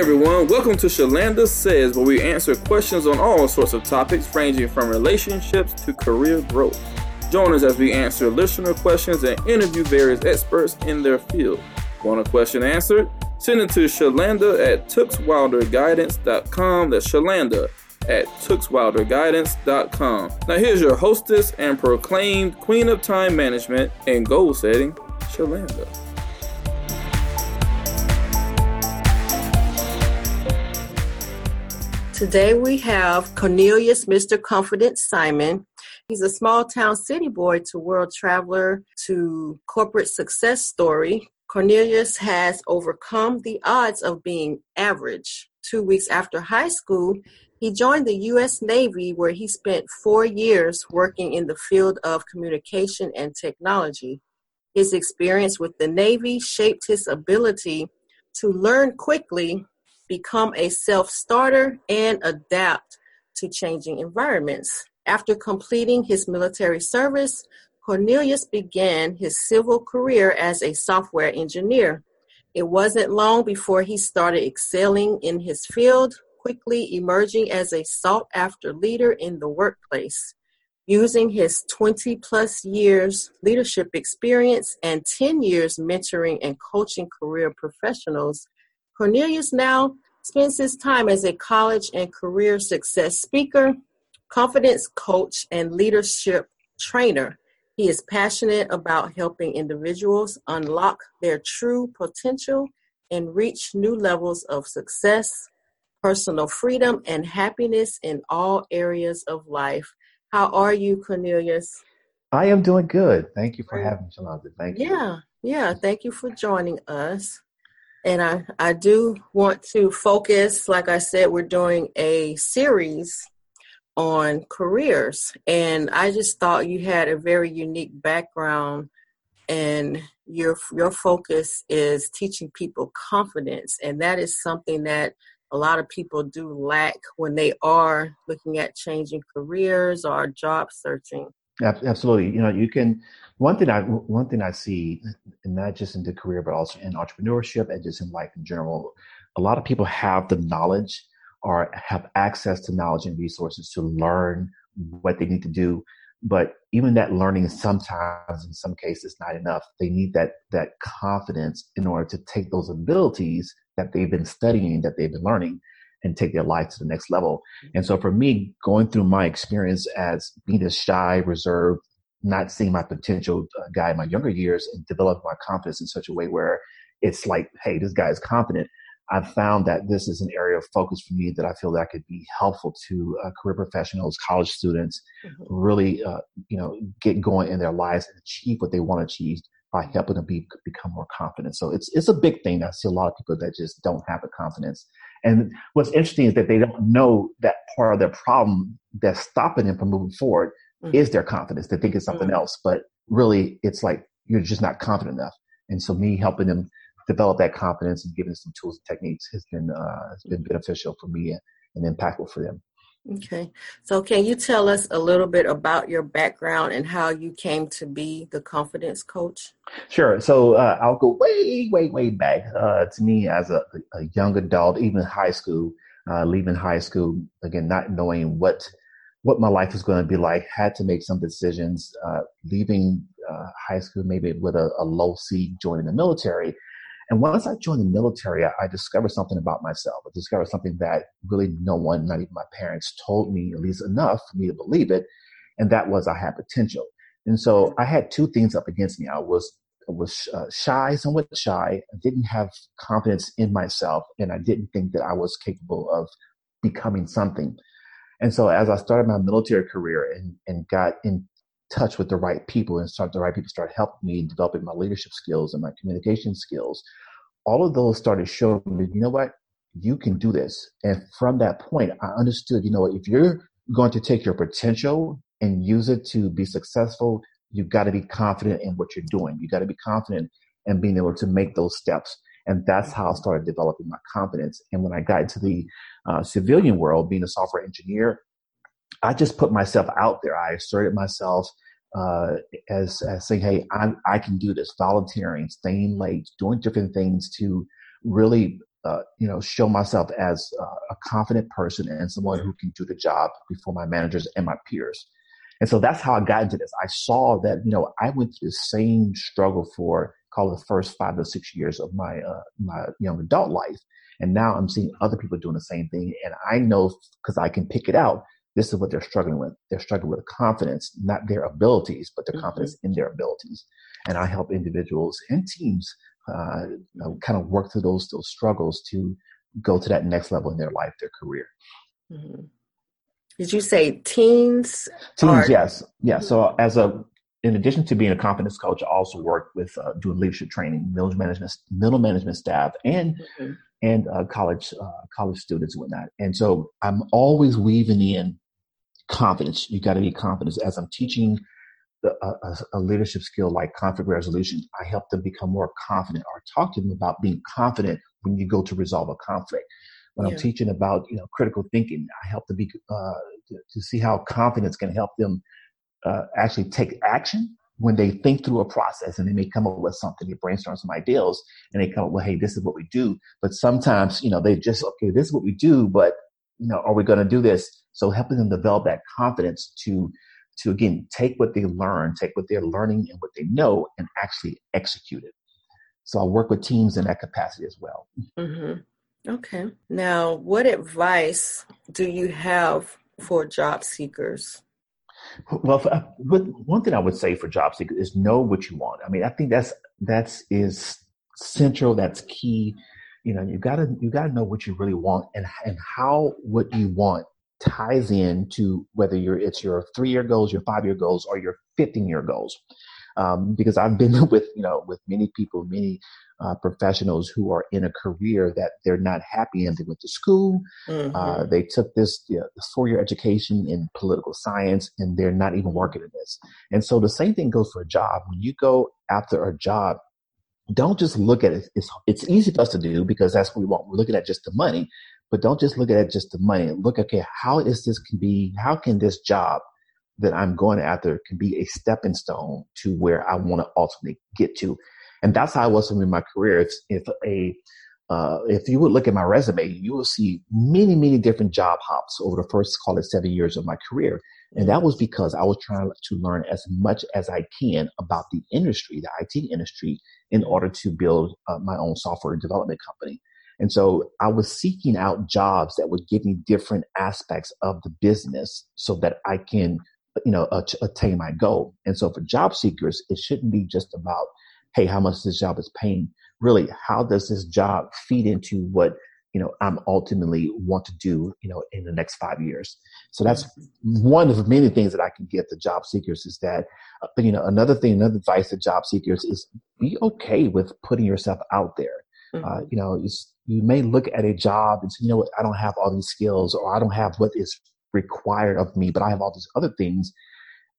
everyone, welcome to Shalanda Says, where we answer questions on all sorts of topics ranging from relationships to career growth. Join us as we answer listener questions and interview various experts in their field. Want a question answered? Send it to Shalanda at tookswilderguidance.com. That's Shalanda at tookswilderguidance.com. Now here's your hostess and proclaimed queen of time management and goal setting, Shalanda. Today we have Cornelius Mr. Confident Simon. He's a small town city boy to world traveler to corporate success story. Cornelius has overcome the odds of being average. Two weeks after high school, he joined the U.S. Navy where he spent four years working in the field of communication and technology. His experience with the Navy shaped his ability to learn quickly become a self starter, and adapt to changing environments. After completing his military service, Cornelius began his civil career as a software engineer. It wasn't long before he started excelling in his field, quickly emerging as a sought after leader in the workplace. Using his 20 plus years leadership experience and 10 years mentoring and coaching career professionals, Cornelius now spends his time as a college and career success speaker, confidence coach, and leadership trainer. He is passionate about helping individuals unlock their true potential and reach new levels of success, personal freedom, and happiness in all areas of life. How are you, Cornelius? I am doing good. Thank you for having me, Shalanda. Thank you. Yeah, yeah. Thank you for joining us. And I, I do want to focus, like I said, we're doing a series on careers. And I just thought you had a very unique background and your your focus is teaching people confidence and that is something that a lot of people do lack when they are looking at changing careers or job searching Absolutely. You know, you can. One thing I one thing I see, not just in the career, but also in entrepreneurship and just in life in general, a lot of people have the knowledge or have access to knowledge and resources to learn what they need to do. But even that learning sometimes, in some cases, not enough. They need that that confidence in order to take those abilities that they've been studying, that they've been learning, and take their life to the next level. And so for me, going through my experience as being a shy, reserved, not seeing my potential uh, guy in my younger years and develop my confidence in such a way where it's like, hey, this guy is confident. I've found that this is an area of focus for me that I feel that could be helpful to uh, career professionals, college students, mm-hmm. really, uh, you know, get going in their lives and achieve what they want to achieve by helping them be, become more confident. So it's it's a big thing. I see a lot of people that just don't have the confidence and what's interesting is that they don't know that part of their problem that's stopping them from moving forward mm-hmm. is their confidence. They think it's something mm-hmm. else, but really it's like you're just not confident enough. And so me helping them develop that confidence and giving them some tools and techniques has been uh, has been beneficial for me and impactful for them. Okay. So, can you tell us a little bit about your background and how you came to be the confidence coach? Sure. So, uh, I'll go way, way, way back uh, to me as a, a, young adult, even high school, uh, leaving high school, again, not knowing what what my life was going to be like, had to make some decisions, uh, leaving uh, high school maybe with a, a low C, joining the military and once I joined the military, I, I, discovered something about myself. I discovered something that really no one, not even my parents, told me, at least enough for me to believe it. And that was I had potential. And so I had two things up against me. I was I was uh, shy, somewhat shy. I didn't have confidence in myself, and I didn't think that I was capable of becoming something. And so as I started my military career and, and got in touch with the right people and start the right people start helping me in developing my leadership skills and my communication skills all of those started showing me you know what? You can do this. And from that point i understood you know if you're going to take your potential and use it to be successful you've got to be confident in what you're doing. You got to be confident in being able to make those steps. And that's how i started developing my confidence. And when i got into the uh, civilian world being a software engineer I just put myself out there. I asserted myself uh, as, as saying, "Hey, I, I can do this." Volunteering, staying late, doing different things to really uh, you know, show myself as uh, a confident person and someone who can do the job before my managers and my peers. And so that's how I got into this. I saw that, you know, I went through the same struggle for call it the first five to six years of my, uh, my young adult life. And now I'm seeing other people doing the same thing. And I know because I can pick it out. This is what they're struggling with. They're struggling with confidence, not their abilities, but their mm-hmm. confidence in their abilities. And I help individuals and teams uh, kind of work through those those struggles to go to that next level in their life, their career. Mm-hmm. Did you say teens? Teens, or- yes, yeah. So as a in addition to being a confidence coach, I also work with uh, doing leadership training, middle management, middle management staff, and mm-hmm. And uh, college uh, college students and whatnot. And so I'm always weaving in confidence. You got to be confident as I'm teaching the, a, a, leadership skill like conflict resolution. I help them become more confident, or talk to them about being confident when you go to resolve a conflict. When yeah. I'm teaching about you know critical thinking, I help them be uh, to, to see how confidence can help them uh, actually take action when they think through a process and they may come up with something, they brainstorm some ideas and they come up with, hey, this is what we do. But sometimes, you know, they just, okay, this is what we do, but, you know, are we going to do this? So helping them develop that confidence to, to again, take what they learn, take what they're learning and what they know and actually execute it. So I work with teams in that capacity as well. Mm-hmm. Okay. Now, what advice do you have for job seekers? Well, uh, one thing I would say for job seekers is know what you want. I mean, I think that's that's is central. That's key. You know, you gotta you gotta know what you really want and and how what you want ties in to whether you're it's your three year goals, your five year goals, or your fifteen year goals. Um, because I've been with you know with many people, many uh, professionals who are in a career that they're not happy in. They went to school, mm-hmm. uh, they took this, you know, four year education in political science, and they're not even working in this. And so the same thing goes for a job. When you go after a job, don't just look at it. It's, it's easy for us to do because that's what we want. We're looking at just the money, but don't just look at it just the money. Look, okay, how is this can be, how can this job that I'm going after can be a stepping stone to where I want to ultimately get to? And that's how I was in my career. If, if a, uh, if you would look at my resume, you will see many, many different job hops over the first, call it seven years of my career. And that was because I was trying to learn as much as I can about the industry, the IT industry, in order to build uh, my own software development company. And so I was seeking out jobs that would give me different aspects of the business so that I can, you know, attain my goal. And so for job seekers, it shouldn't be just about hey, how much this job is paying? Really, how does this job feed into what you know I'm ultimately want to do, you know, in the next five years? So that's one of many things that I can get the job seekers is that, uh, you know, another thing, another advice to job seekers is be okay with putting yourself out there. Mm-hmm. Uh, you know, you may look at a job and say, you know what, I don't have all these skills or I don't have what is required of me, but I have all these other things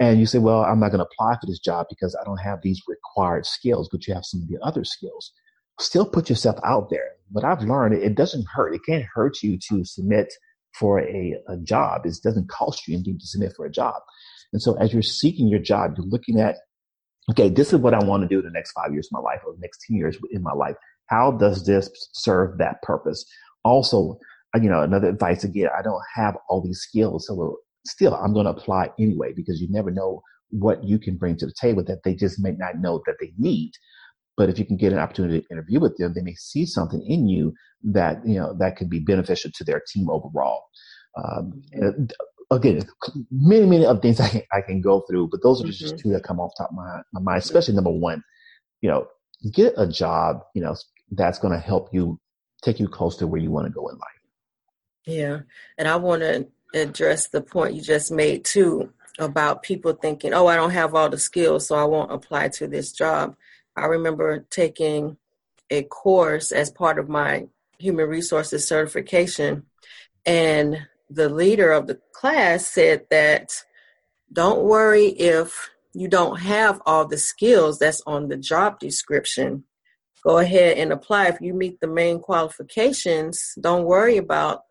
and you say, well, I'm not going to apply for this job because I don't have these required skills, but you have some of the other skills. Still put yourself out there. But I've learned it, doesn't hurt. It can't hurt you to submit for a, a job. It doesn't cost you anything to submit for a job. And so as you're seeking your job, you're looking at, okay, this is what I want to do the next five years of my life or the next 10 years in my life. How does this serve that purpose? Also, you know, another advice again, I don't have all these skills. So still I'm going to apply anyway because you never know what you can bring to the table that they just may not know that they need. But if you can get an opportunity to interview with them, they may see something in you that you know that could be beneficial to their team overall. Um, again, many many other things I can, I can go through, but those are just mm-hmm. two that come off top of my, my mind. Especially number one, you know, get a job, you know, that's going to help you take you close to where you want to go in life. Yeah, and I want to address the point you just made too about people thinking, oh, I don't have all the skills, so I won't apply to this job. I remember taking a course as part of my human resources certification, and the leader of the class said that don't worry if you don't have all the skills that's on the job description. Go ahead and apply. If you meet the main qualifications, don't worry about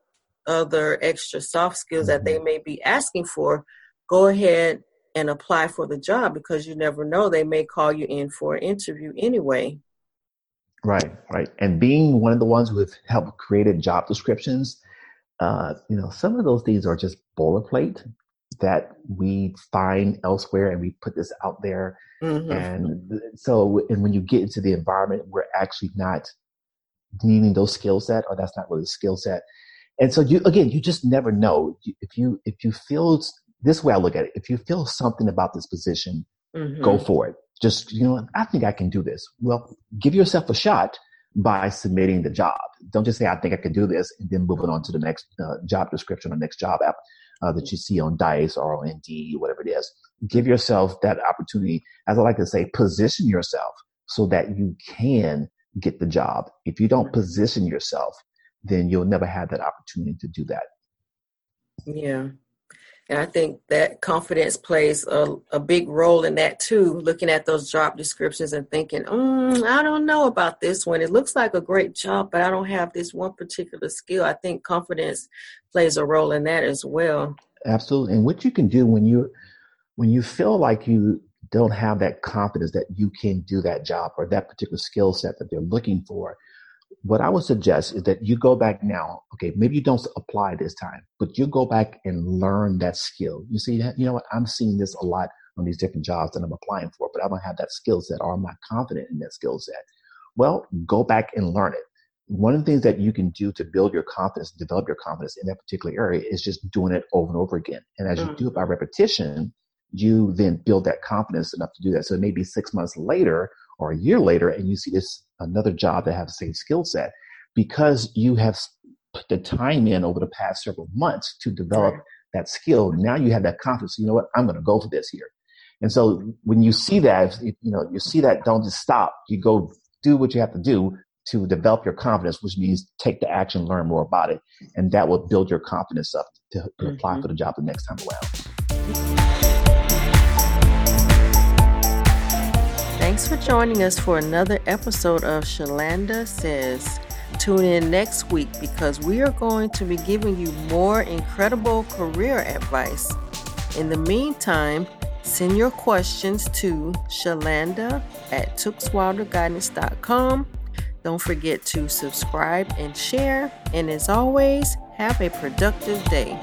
other extra soft skills that they may be asking for, go ahead and apply for the job because you never know. They may call you in for an interview anyway. Right, right. And being one of the ones who have helped created job descriptions, uh, you know, some of those things are just boilerplate that we find elsewhere and we put this out there. Mm-hmm. And so, and when you get into the environment, we're actually not needing those skill set or that's not really a skill set. And so you, again, you just never know if you, if you feel this way, I look at it. If you feel something about this position, mm-hmm. go for it. Just, you know, I think I can do this. Well, give yourself a shot by submitting the job. Don't just say, I think I can do this, and then moving on to the next uh, job description or next job app uh, that you see on DICE or on Indeed, whatever it is. Give yourself that opportunity. As I like to say, position yourself so that you can get the job. If you don't position yourself, then you'll never have that opportunity to do that. Yeah. And I think that confidence plays a, a big role in that too, looking at those job descriptions and thinking, mm, I don't know about this one. It looks like a great job, but I don't have this one particular skill. I think confidence plays a role in that as well. Absolutely. And what you can do when you when you feel like you don't have that confidence that you can do that job or that particular skill set that they're looking for, what I would suggest is that you go back now. Okay, maybe you don't apply this time, but you go back and learn that skill. You see, you know what? I'm seeing this a lot on these different jobs that I'm applying for, but I don't have that skill set or I'm not confident in that skill set. Well, go back and learn it. One of the things that you can do to build your confidence, develop your confidence in that particular area is just doing it over and over again. And as mm-hmm. you do it by repetition, you then build that confidence enough to do that. So maybe six months later or a year later, and you see this another job that has the same skill set because you have put the time in over the past several months to develop right. that skill. Now you have that confidence. You know what? I'm going to go for this here. And so when you see that, you know, you see that, don't just stop. You go do what you have to do to develop your confidence, which means take the action, learn more about it. And that will build your confidence up to, to mm-hmm. apply for the job the next time around. Thanks for joining us for another episode of Shalanda Says. Tune in next week because we are going to be giving you more incredible career advice. In the meantime, send your questions to shalanda at tookswilderguidance.com. Don't forget to subscribe and share. And as always, have a productive day.